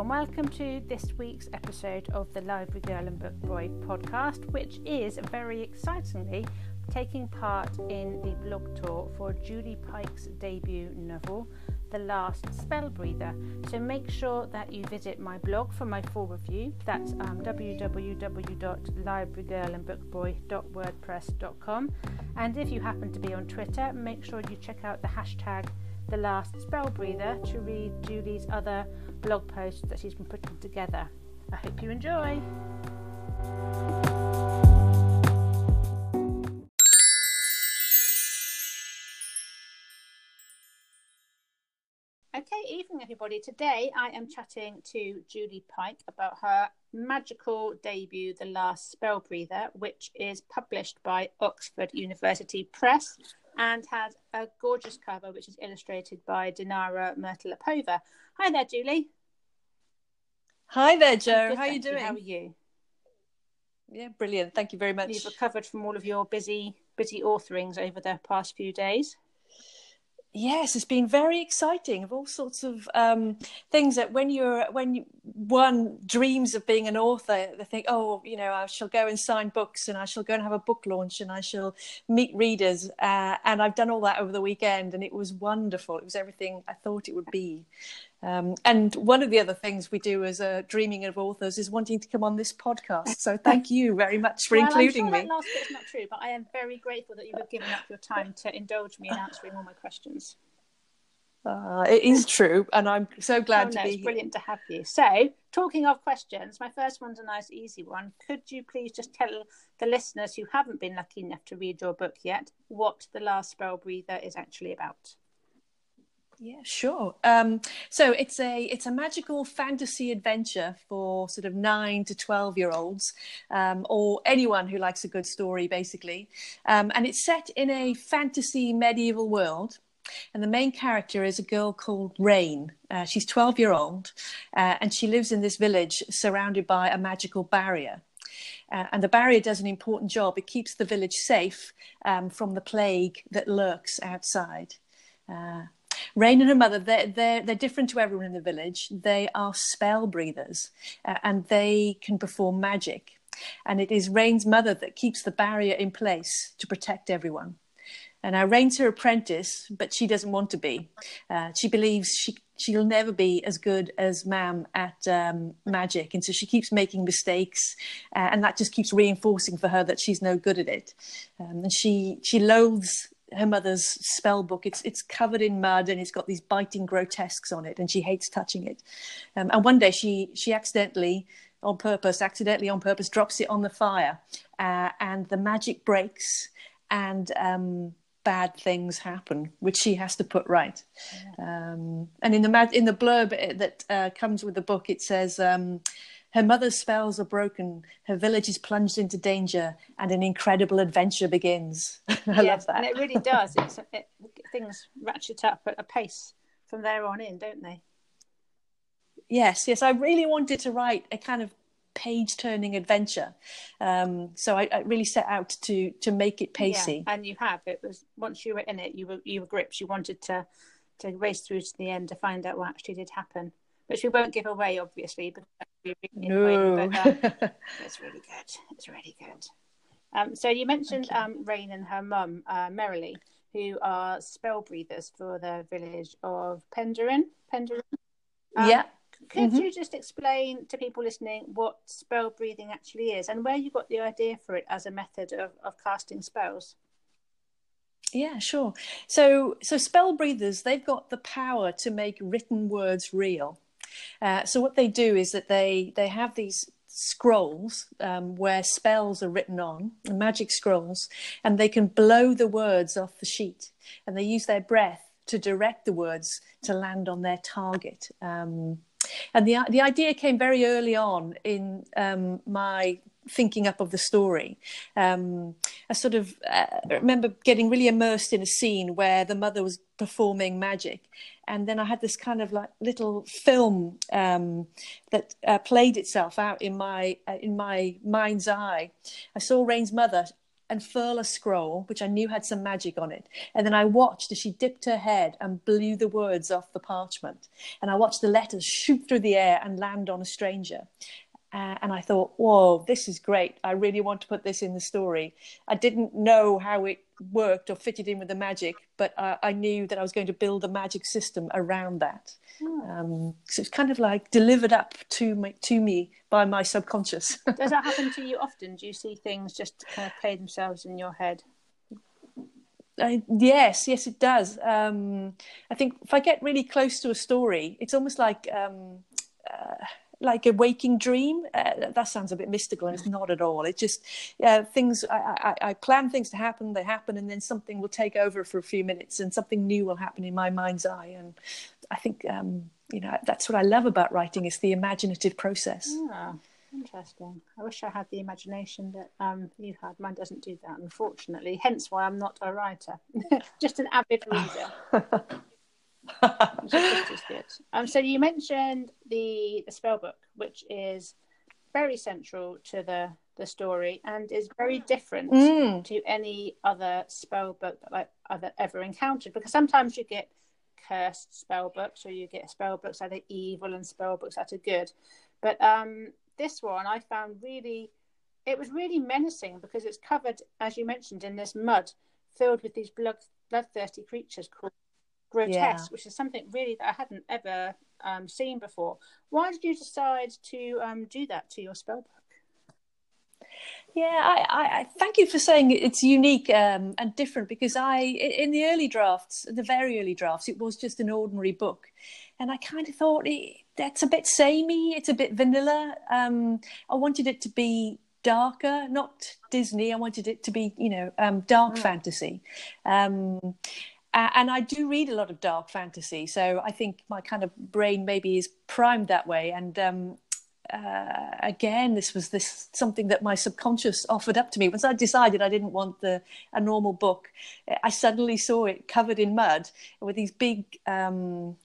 and welcome to this week's episode of the Library Girl and Book Boy podcast, which is very excitingly taking part in the blog tour for Julie Pike's debut novel, The Last Spell Breather. So make sure that you visit my blog for my full review. That's um, www.librarygirlandbookboy.wordpress.com. And if you happen to be on Twitter, make sure you check out the hashtag the last spell breather to read Julie's other blog posts that she's been putting together. I hope you enjoy. Okay, evening everybody. Today I am chatting to Julie Pike about her magical debut, The Last Spell Breather, which is published by Oxford University Press and has a gorgeous cover which is illustrated by Dinara Mirtalipova. Hi there, Julie. Hi there, Jo. Good, How are you doing? You. How are you? Yeah, brilliant. Thank you very much. You've recovered from all of your busy, busy authoring's over the past few days. Yes, it's been very exciting of all sorts of um, things that when you're when you, one dreams of being an author, they think, oh, you know, I shall go and sign books, and I shall go and have a book launch, and I shall meet readers, uh, and I've done all that over the weekend, and it was wonderful. It was everything I thought it would be. Um, and one of the other things we do as a dreaming of authors is wanting to come on this podcast. So thank you very much for well, including I'm sure me. That last bit's not true, but I am very grateful that you have given up your time to indulge me in answering all my questions. Uh, it is true, and I'm so glad oh, to no, be it's here. brilliant to have you. So, talking of questions, my first one's a nice, easy one. Could you please just tell the listeners who haven't been lucky enough to read your book yet what The Last Spell Breather is actually about? Yeah, sure. Um, so it's a it's a magical fantasy adventure for sort of nine to twelve year olds, um, or anyone who likes a good story, basically. Um, and it's set in a fantasy medieval world. And the main character is a girl called Rain. Uh, she's 12 year old, uh, and she lives in this village surrounded by a magical barrier. Uh, and the barrier does an important job. It keeps the village safe um, from the plague that lurks outside. Uh, Rain and her mother, they're, they're, they're different to everyone in the village. They are spell breathers uh, and they can perform magic. And it is Rain's mother that keeps the barrier in place to protect everyone. And now Rain's her apprentice, but she doesn't want to be. Uh, she believes she she'll never be as good as Mam at um, magic, and so she keeps making mistakes, uh, and that just keeps reinforcing for her that she's no good at it. Um, and she she loathes her mother's spell book. It's it's covered in mud and it's got these biting grotesques on it, and she hates touching it. Um, and one day she she accidentally, on purpose, accidentally on purpose, drops it on the fire, uh, and the magic breaks, and um, bad things happen, which she has to put right. Um, and in the mad in the blurb that uh, comes with the book, it says. Her mother's spells are broken. Her village is plunged into danger, and an incredible adventure begins. I yeah, love that. And it really does. It's, it, things ratchet up at a pace from there on in, don't they? Yes, yes. I really wanted to write a kind of page-turning adventure, um, so I, I, really set out to to make it pacey. Yeah, and you have. It was once you were in it, you were you were gripped. You wanted to to race through to the end to find out what actually did happen, which we won't give away, obviously. But no, but, um, it's really good. It's really good. Um, so you mentioned you. Um, Rain and her mum, uh, Merrily, who are spell breathers for the village of Penderyn. Penderyn. Um, yeah. Could mm-hmm. you just explain to people listening what spell breathing actually is and where you got the idea for it as a method of, of casting spells? Yeah, sure. So, so spell breathers, they've got the power to make written words real. Uh, so what they do is that they they have these scrolls um, where spells are written on, magic scrolls, and they can blow the words off the sheet, and they use their breath to direct the words to land on their target. Um, and the the idea came very early on in um, my thinking up of the story. Um, I sort of uh, remember getting really immersed in a scene where the mother was performing magic, and then I had this kind of like little film um, that uh, played itself out in my uh, in my mind's eye. I saw Rain's mother unfurl a scroll, which I knew had some magic on it. And then I watched as she dipped her head and blew the words off the parchment. And I watched the letters shoot through the air and land on a stranger. Uh, and I thought, whoa, this is great. I really want to put this in the story. I didn't know how it worked or fitted in with the magic, but uh, I knew that I was going to build a magic system around that. Oh. Um, so it's kind of like delivered up to me, to me by my subconscious. Does that happen to you often? Do you see things just kind of play themselves in your head? Uh, yes, yes, it does. Um, I think if I get really close to a story, it's almost like um, uh, like a waking dream. Uh, that sounds a bit mystical, and it's not at all. It just uh, things. I, I, I, plan things to happen, they happen, and then something will take over for a few minutes, and something new will happen in my mind's eye. And I think um, you know that's what I love about writing is the imaginative process. Yeah. Interesting. I wish I had the imagination that um, you had. Mine doesn't do that, unfortunately. Hence why I'm not a writer, just an avid reader. which is good. Um, so you mentioned the the spell book, which is very central to the the story and is very different mm. to any other spell book that I've ever encountered. Because sometimes you get cursed spell books, or you get spell books that are evil and spell books that are good. But um, this one I found really, it was really menacing because it's covered, as you mentioned, in this mud filled with these blood bloodthirsty creatures called grotesque, yeah. which is something really that I hadn't ever um, seen before. Why did you decide to um, do that to your spell book? Yeah, I, I, thank you for saying it's unique um, and different because I, in the early drafts, the very early drafts, it was just an ordinary book, and I kind of thought it, that's a bit samey. It's a bit vanilla. Um, I wanted it to be darker, not Disney. I wanted it to be, you know, um, dark mm. fantasy. Um, uh, and I do read a lot of dark fantasy, so I think my kind of brain maybe is primed that way. And um, uh, again, this was this something that my subconscious offered up to me. Once I decided I didn't want the a normal book, I suddenly saw it covered in mud with these big, um,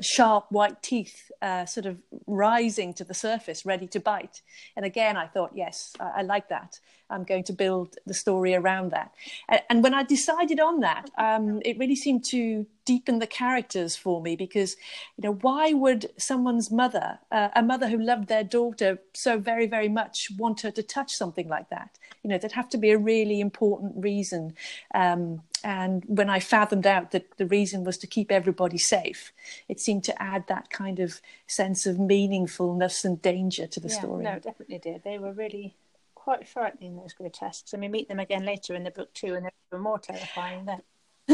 sharp white teeth, uh, sort of rising to the surface, ready to bite. And again, I thought, yes, I, I like that. I'm going to build the story around that. And, and when I decided on that, um, it really seemed to deepen the characters for me because, you know, why would someone's mother, uh, a mother who loved their daughter so very, very much, want her to touch something like that? You know, there'd have to be a really important reason. Um, and when I fathomed out that the reason was to keep everybody safe, it seemed to add that kind of sense of meaningfulness and danger to the yeah, story. No, definitely did. They were really quite frightening, those grotesques. And we meet them again later in the book too, and they're even more terrifying then.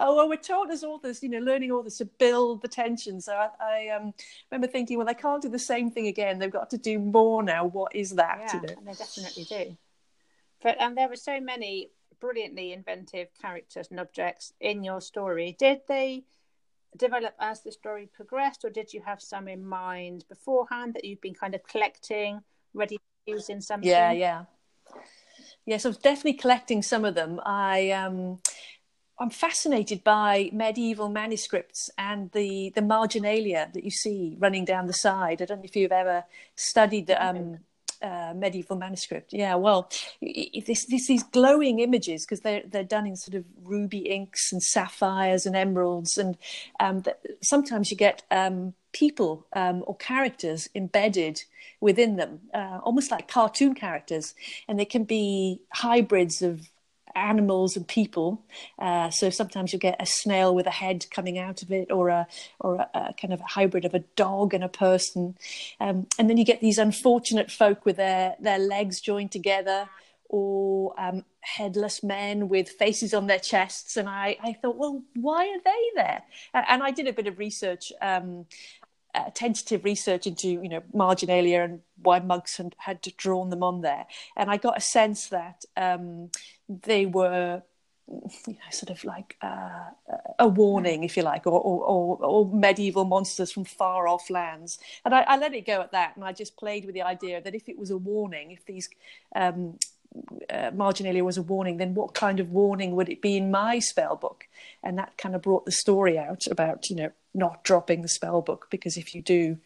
oh well, we're taught as authors, you know, learning authors to build the tension. So I, I um, remember thinking, well, they can't do the same thing again. They've got to do more now. What is that? Yeah, you know? and they definitely do. But and um, there were so many brilliantly inventive characters and objects in your story. Did they develop as the story progressed, or did you have some in mind beforehand that you've been kind of collecting, ready to use in something? Yeah, yeah. Yes, I was definitely collecting some of them. I um, I'm fascinated by medieval manuscripts and the the marginalia that you see running down the side. I don't know if you've ever studied um, uh, medieval manuscript. Yeah, well, this, this these glowing images because they're they're done in sort of ruby inks and sapphires and emeralds, and um, sometimes you get um, people um, or characters embedded within them, uh, almost like cartoon characters, and they can be hybrids of animals and people. Uh, so sometimes you get a snail with a head coming out of it, or a or a, a kind of a hybrid of a dog and a person. Um, and then you get these unfortunate folk with their their legs joined together, or um, headless men with faces on their chests. And I I thought, well, why are they there? And I did a bit of research. Um, uh, tentative research into you know marginalia and why monks had, had drawn them on there, and I got a sense that um, they were you know, sort of like uh, a warning, if you like, or, or, or, medieval monsters from far off lands. And I, I, let it go at that, and I just played with the idea that if it was a warning, if these um, uh, marginalia was a warning, then what kind of warning would it be in my spell book? And that kind of brought the story out about you know not dropping the spell book because if you do,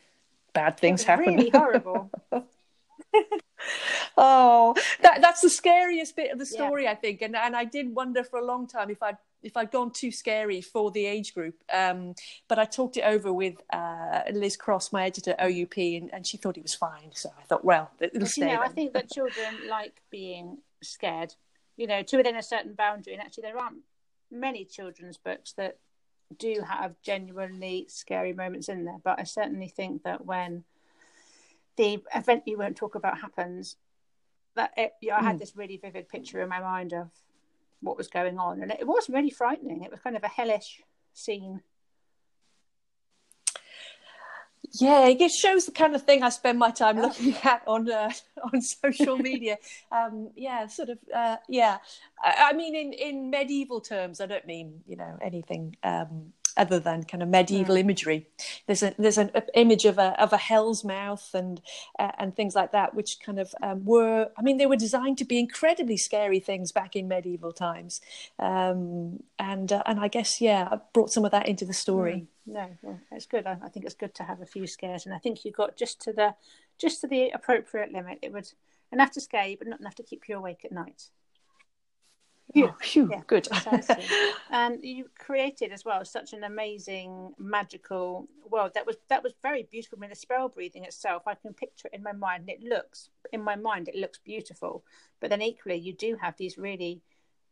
bad things happen. Really horrible. oh, that that's the scariest bit of the story, yeah. I think, and and I did wonder for a long time if I'd if I'd gone too scary for the age group. Um, but I talked it over with uh, Liz Cross, my editor at OUP, and, and, she thought it was fine. So I thought, well, it'll but, stay. You know, I think that children like being scared, you know, to within a certain boundary. And actually, there aren't many children's books that do have genuinely scary moments in there. But I certainly think that when the event you won't talk about happens, that it, you know, I had mm. this really vivid picture in my mind of what was going on, and it was really frightening. It was kind of a hellish scene. Yeah, it shows the kind of thing I spend my time looking at on uh, on social media. um, yeah, sort of. Uh, yeah, I, I, mean, in in medieval terms, I don't mean you know anything um, other than kind of medieval mm. imagery. There's a there's an image of a of a hell's mouth and uh, and things like that, which kind of um, were. I mean, they were designed to be incredibly scary things back in medieval times, um, and uh, and I guess yeah, I brought some of that into the story. Mm. No, well, it's good. I, I think it's good to have a few scares, and I think you got just to the just to the appropriate limit. It would enough to scare you, but not enough to keep you awake at night. Yeah, oh, phew, yeah, good. and you created as well such an amazing magical world that was that was very beautiful. I mean, the spell breathing itself, I can picture it in my mind, and it looks in my mind, it looks beautiful. But then equally, you do have these really,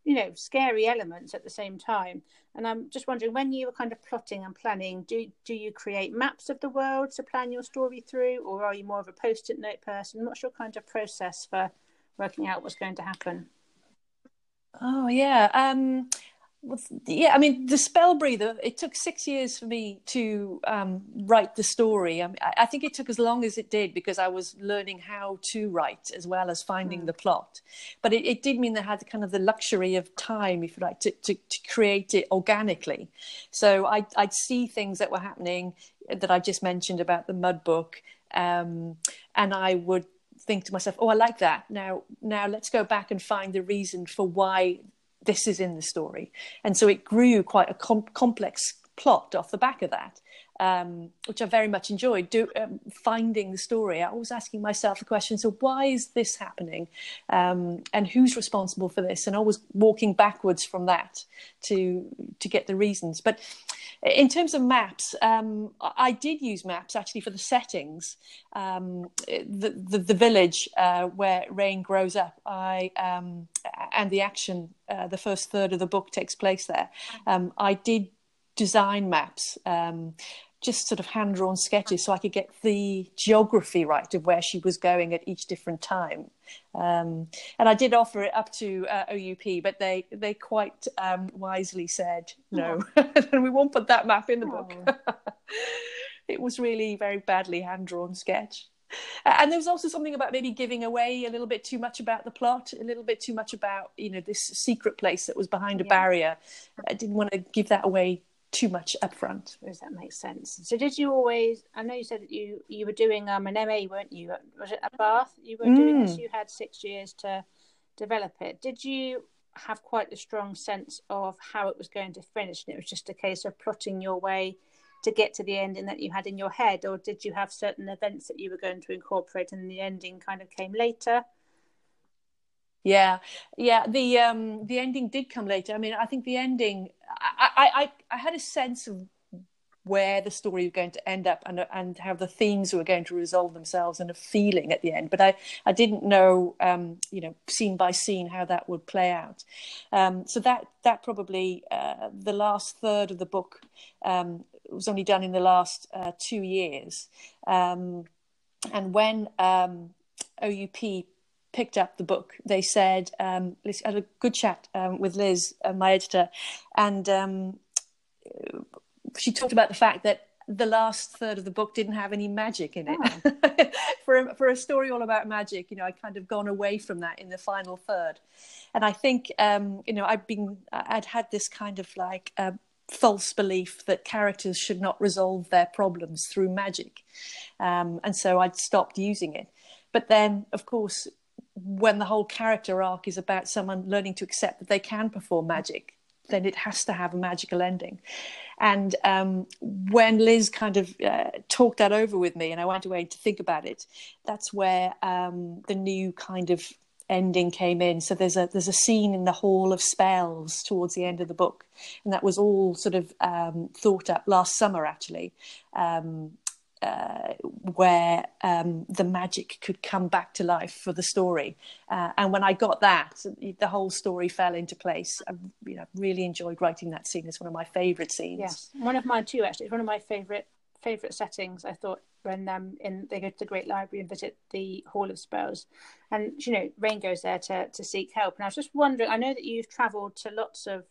you know, scary elements at the same time. And I'm just wondering, when you were kind of plotting and planning, do do you create maps of the world to plan your story through, or are you more of a post-it note person? What's your kind of process for working out what's going to happen? Oh yeah. Um, yeah, I mean, the spell breather. It took six years for me to um, write the story. I, mean, I, think it took as long as it did because I was learning how to write as well as finding mm. the plot. But it, it, did mean that I had kind of the luxury of time, if you like, to, to, to create it organically. So I, I'd see things that were happening that I just mentioned about the mud book, um, and I would think to myself, "Oh, I like that." Now, now let's go back and find the reason for why this is in the story. And so it grew quite a com- complex plot off the back of that um, which I very much enjoyed. Do, um, finding the story, I was asking myself the question: so why is this happening, um, and who's responsible for this? And always walking backwards from that to to get the reasons. But in terms of maps, um, I did use maps actually for the settings. Um, the, the, the village uh, where Rain grows up, I um, and the action, uh, the first third of the book takes place there. I did design maps um, just sort of hand drawn sketches so I could get the geography right of where she was going at each different time. Um, and I did offer it up to uh, OUP, but they they quite um, wisely said no, and we won't put that map in the book. it was really very badly hand drawn sketch. And there was also something about maybe giving away a little bit too much about the plot, a little bit too much about you know this secret place that was behind a yeah. barrier. I didn't want to give that away too much upfront. Does that make sense? So, did you always? I know you said that you you were doing um an MA, weren't you? Was it a Bath? You were mm. doing this. You had six years to develop it. Did you have quite a strong sense of how it was going to finish, and it was just a case of plotting your way to get to the ending that you had in your head, or did you have certain events that you were going to incorporate, and the ending kind of came later? Yeah, yeah. The um, the ending did come later. I mean, I think the ending. I, I, I had a sense of where the story was going to end up and and how the themes were going to resolve themselves and a feeling at the end. But I, I didn't know, um, you know, scene by scene how that would play out. Um, so that that probably uh, the last third of the book um, was only done in the last uh, two years. Um, and when um, OUP picked up the book, they said, um, I had a good chat um, with Liz, uh, my editor, and um, she talked about the fact that the last third of the book didn't have any magic in it. Oh. for, a, for a story all about magic, you know, I'd kind of gone away from that in the final third. And I think, um, you know, I'd been, I'd had this kind of like, uh, false belief that characters should not resolve their problems through magic. Um, and so I'd stopped using it. But then, of course, when the whole character arc is about someone learning to accept that they can perform magic then it has to have a magical ending. And um, when Liz kind of uh, talked that over with me, and I went away to think about it, that's where um, the new kind of ending came in. So there's a there's a scene in the Hall of Spells towards the end of the book, and that was all sort of um, thought up last summer actually. Um, uh, where um, the magic could come back to life for the story. Uh, and when I got that, the whole story fell into place. I you know, really enjoyed writing that scene. It's one of my favourite scenes. Yes, one of mine too. Actually, it's one of my favourite favourite settings. I thought when um in they go to the Great Library and visit the Hall of Spells, and you know Rain goes there to to seek help. And I was just wondering. I know that you've travelled to lots of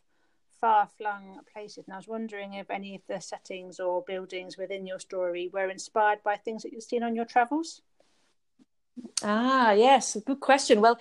far flung places. And I was wondering if any of the settings or buildings within your story were inspired by things that you've seen on your travels. Ah, yes, good question. Well,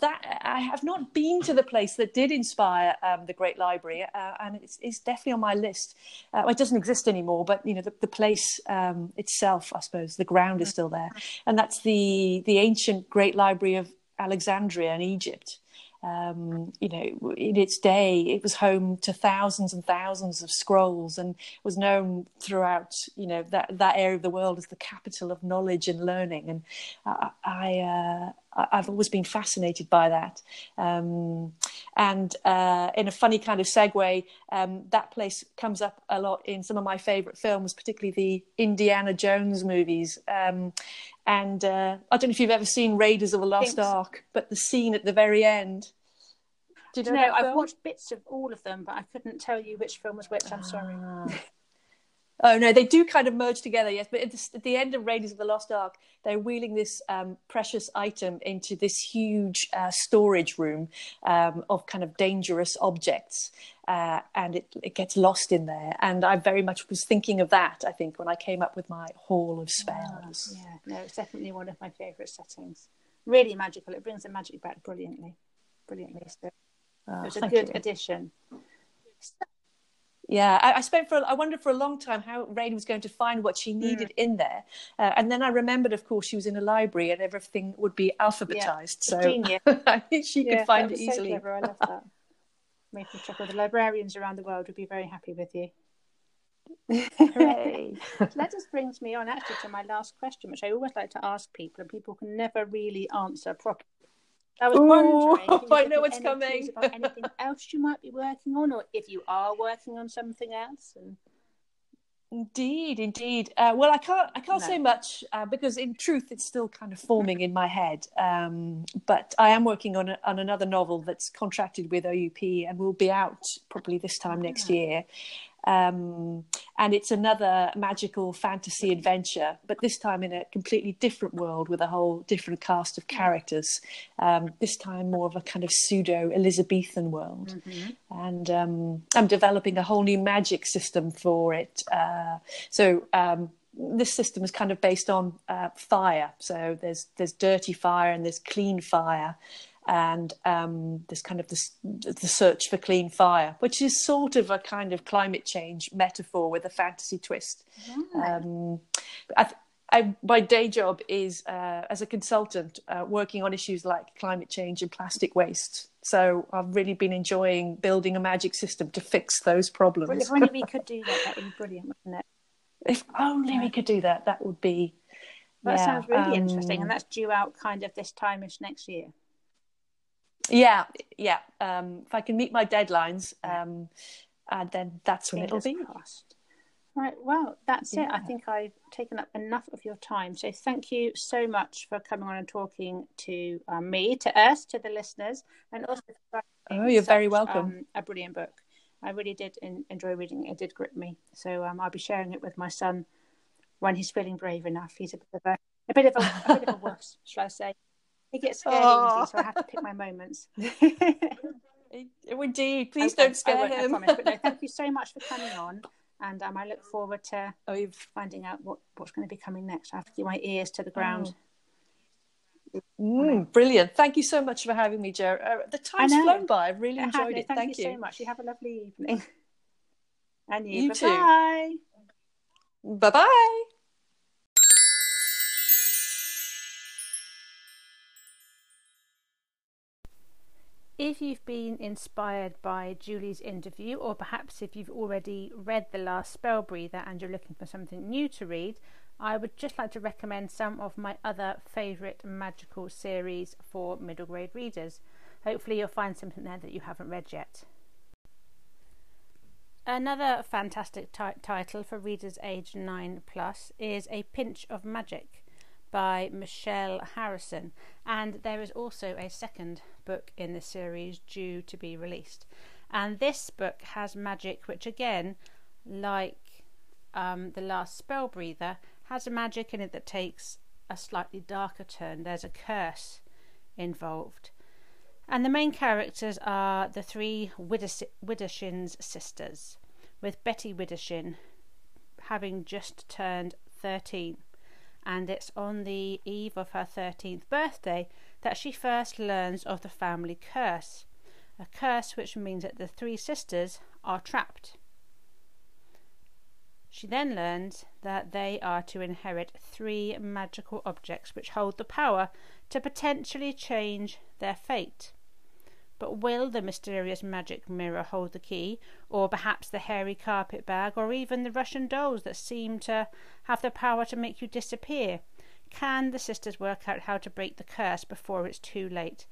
that I have not been to the place that did inspire um, the Great Library, uh, and it's, it's, definitely on my list. Uh, it doesn't exist anymore, but you know, the, the place um, itself, I suppose, the ground is still there, and that's the the ancient Great Library of Alexandria in Egypt um, you know, in its day, it was home to thousands and thousands of scrolls and was known throughout, you know, that, that area of the world as the capital of knowledge and learning. And I, I uh, I've always been fascinated by that. Um, and uh, in a funny kind of segue, um, that place comes up a lot in some of my favourite films, particularly the Indiana Jones movies. And uh, I don't know if you've ever seen Raiders of the Lost Ark, but the scene at the very end. Did you know? know I've watched bits of all of them, but I couldn't tell you which film was which. I'm sorry. Ah. Oh no, they do kind of merge together, yes. But at the, at the end of Raiders of the Lost Ark, they're wheeling this um, precious item into this huge uh, storage room um, of kind of dangerous objects, uh, and it, it gets lost in there. And I very much was thinking of that. I think when I came up with my Hall of Spells. Oh, yeah, no, it's definitely one of my favourite settings. Really magical. It brings the magic back brilliantly, brilliantly. So oh, it was a good you. addition. Yeah, I, I, spent for I wondered for a long time how Rain was going to find what she hmm. needed mm. in there, uh, and then I remembered, of course, she was in a library and everything would be alphabetized, yeah. so I think she yeah, could find it easily. So clever. I love that. Chuckle. The librarians around the world would be very happy with you. Hooray! that just brings me on actually to my last question, which I always like to ask people, and people can never really answer properly. I was Ooh, wondering I know what's coming. about anything else you might be working on, or if you are working on something else. And... Indeed, indeed. Uh, well, I can't, I can't no. say much uh, because, in truth, it's still kind of forming in my head. Um, but I am working on a, on another novel that's contracted with OUP and will be out probably this time next ah. year. Um, and it's another magical fantasy adventure, but this time in a completely different world with a whole different cast of characters. Um, this time more of a kind of pseudo Elizabethan world. Mm-hmm. And um, I'm developing a whole new magic system for it. Uh, so um, this system is kind of based on uh, fire. So there's there's dirty fire and there's clean fire, and um, this kind of the, the search for clean fire, which is sort of a kind of climate change metaphor with a fantasy twist. Um, I, I, my day job is uh, as a consultant uh, working on issues like climate change and plastic waste. So I've really been enjoying building a magic system to fix those problems. Well, if only we could do that, that would be brilliant, wouldn't it? If only yeah. we could do that, that would be. That yeah, sounds really um, interesting, and that's due out kind of this time-ish next year. Yeah, yeah. Um, if I can meet my deadlines, um, uh, then that's when Fingers it'll be. Crossed. Right, well, that's yeah. it. I think I've taken up enough of your time. So thank you so much for coming on and talking to um, me, to us, to the listeners, and also oh, you're such, very welcome. Um, a brilliant book. I really did in, enjoy reading it. It did grip me. So um, I'll be sharing it with my son when he's feeling brave enough. He's a bit of a, a bit of a, a bit of a wuss, shall I say? It gets scared oh. easy, so I have to pick my moments. Indeed, please okay, don't scare I him. I promise. But no, thank you so much for coming on, and um, I look forward to oh, finding out what, what's going to be coming next. I have to keep my ears to the ground. Oh. Mm, brilliant. Thank you so much for having me, Jo. Uh, the time's flown by. I've really enjoyed it. Thank, thank you, you so much. You have a lovely evening. and you, you bye-bye. too. Bye bye. If you've been inspired by Julie's interview, or perhaps if you've already read The Last Spell Breather and you're looking for something new to read, I would just like to recommend some of my other favourite magical series for middle grade readers. Hopefully, you'll find something there that you haven't read yet. Another fantastic t- title for readers aged 9 plus is A Pinch of Magic by Michelle Harrison, and there is also a second book in the series due to be released. And this book has magic, which again, like um, the last spell breather, has a magic in it that takes a slightly darker turn. There's a curse involved. And the main characters are the three Widdershins sisters, with Betty Widdowshin having just turned 13 and it's on the eve of her 13th birthday that she first learns of the family curse, a curse which means that the three sisters are trapped. She then learns that they are to inherit three magical objects which hold the power to potentially change their fate. But will the mysterious magic mirror hold the key, or perhaps the hairy carpet bag, or even the Russian dolls that seem to have the power to make you disappear? Can the sisters work out how to break the curse before it's too late?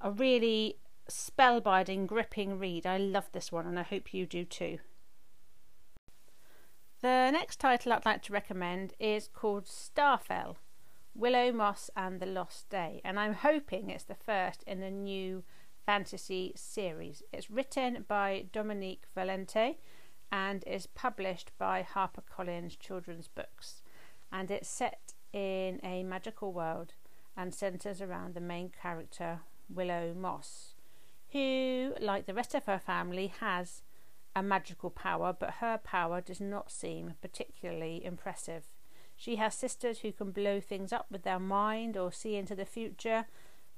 A really spellbinding, gripping read. I love this one, and I hope you do too. The next title I'd like to recommend is called Starfell Willow Moss and the Lost Day, and I'm hoping it's the first in a new fantasy series. It's written by Dominique Valente and is published by HarperCollins Children's Books. And it's set in a magical world and centres around the main character, Willow Moss, who, like the rest of her family, has a magical power, but her power does not seem particularly impressive. She has sisters who can blow things up with their mind or see into the future,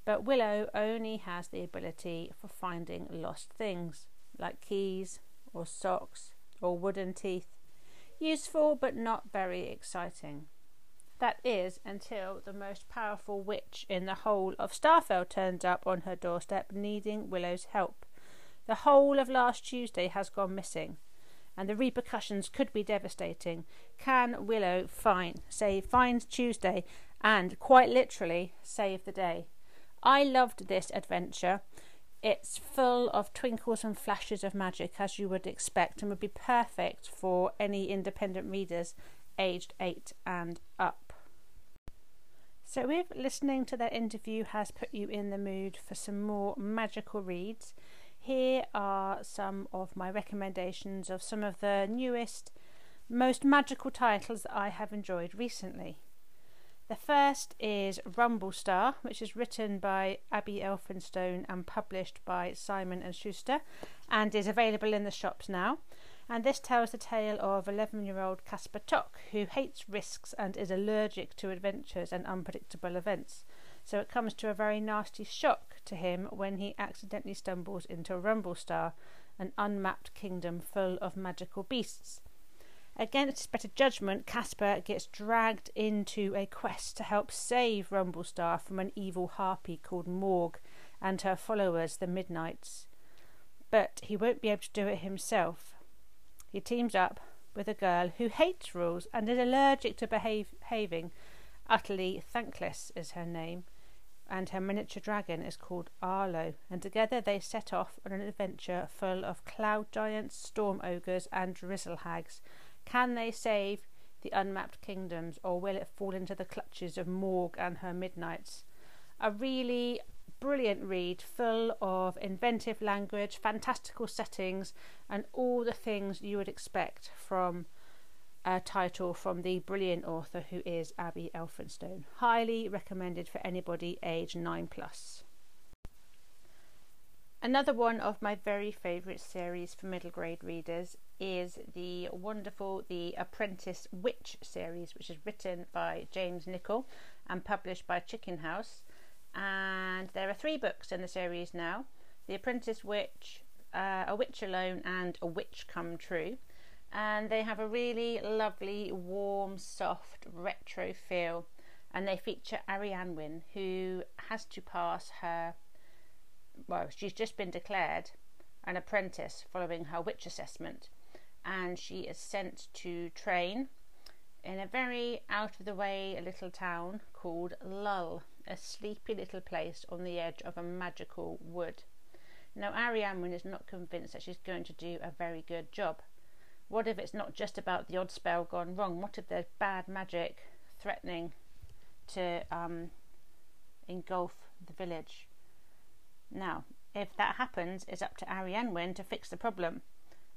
but Willow only has the ability for finding lost things, like keys or socks or wooden teeth. Useful but not very exciting. That is until the most powerful witch in the whole of Starfell turns up on her doorstep needing Willow's help. The whole of last Tuesday has gone missing, and the repercussions could be devastating. Can Willow find, say, find Tuesday and quite literally save the day? I loved this adventure. It's full of twinkles and flashes of magic, as you would expect, and would be perfect for any independent readers aged 8 and up. So, if listening to that interview has put you in the mood for some more magical reads, here are some of my recommendations of some of the newest, most magical titles that I have enjoyed recently. The first is Rumblestar, which is written by Abi Elphinstone and published by Simon and Schuster, and is available in the shops now. And this tells the tale of 11-year-old Casper Tock, who hates risks and is allergic to adventures and unpredictable events. So it comes to a very nasty shock to him when he accidentally stumbles into Rumblestar, an unmapped kingdom full of magical beasts. Against his better judgment, Casper gets dragged into a quest to help save Rumblestar from an evil harpy called Morg and her followers, the Midnights. But he won't be able to do it himself. He teams up with a girl who hates rules and is allergic to behave, behaving. Utterly Thankless is her name, and her miniature dragon is called Arlo, and together they set off on an adventure full of cloud giants, storm ogres, and drizzle hags can they save the unmapped kingdoms, or will it fall into the clutches of Morg and her midnights? A really brilliant read, full of inventive language, fantastical settings, and all the things you would expect from a title from the brilliant author who is Abi Elphinstone. Highly recommended for anybody age 9 plus. Another one of my very favourite series for middle grade readers is the wonderful The Apprentice Witch series, which is written by James Nichol and published by Chicken House. And there are three books in the series now The Apprentice Witch, uh, A Witch Alone, and A Witch Come True. And they have a really lovely, warm, soft, retro feel. And they feature Arianwyn, who has to pass her well, she's just been declared an apprentice following her witch assessment, and she is sent to train in a very out of the way little town called Lull, a sleepy little place on the edge of a magical wood. Now, Arianrhod is not convinced that she's going to do a very good job. What if it's not just about the odd spell gone wrong? What if there's bad magic threatening to um, engulf the village? Now, if that happens, it's up to Arianrhod to fix the problem.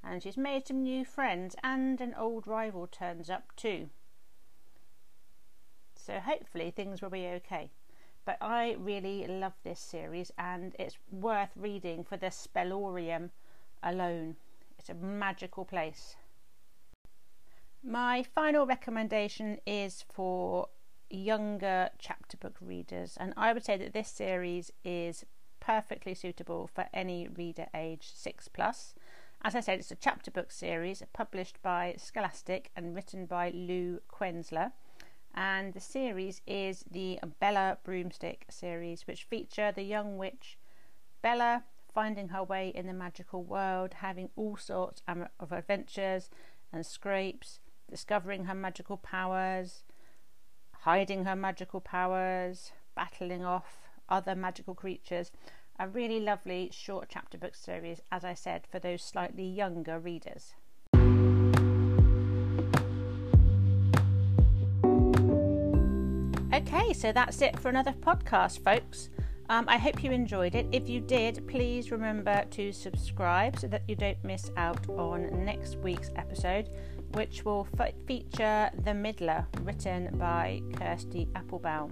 And she's made some new friends, and an old rival turns up too. So hopefully things will be okay. But I really love this series, and it's worth reading for the Spellorium alone. It's a magical place. My final recommendation is for younger chapter book readers, and I would say that this series is perfectly suitable for any reader age 6 plus. As I said, it's a chapter book series published by Scholastic and written by Lou Kuenzler. And the series is the Bella Broomstick series, which feature the young witch Bella finding her way in the magical world, having all sorts of adventures and scrapes, discovering her magical powers, hiding her magical powers, battling off other magical creatures. A really lovely short chapter book series, as I said, for those slightly younger readers. Okay, so that's it for another podcast, folks. Um, I hope you enjoyed it. If you did, please remember to subscribe so that you don't miss out on next week's episode, which will f- feature The Middler, written by Kirsty Applebaum.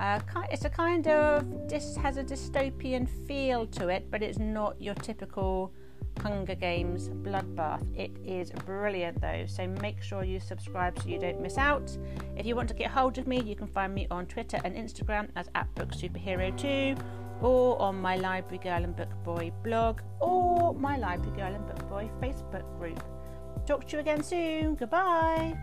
Uh, it's a kind of this has a dystopian feel to it, but it's not your typical Hunger Games bloodbath. It is brilliant though, so make sure you subscribe so you don't miss out. If you want to get hold of me, you can find me on Twitter and Instagram as at Book Superhero 2 or on my Library Girl and Book Boy blog or my Library Girl and Book Boy Facebook group. Talk to you again soon. Goodbye.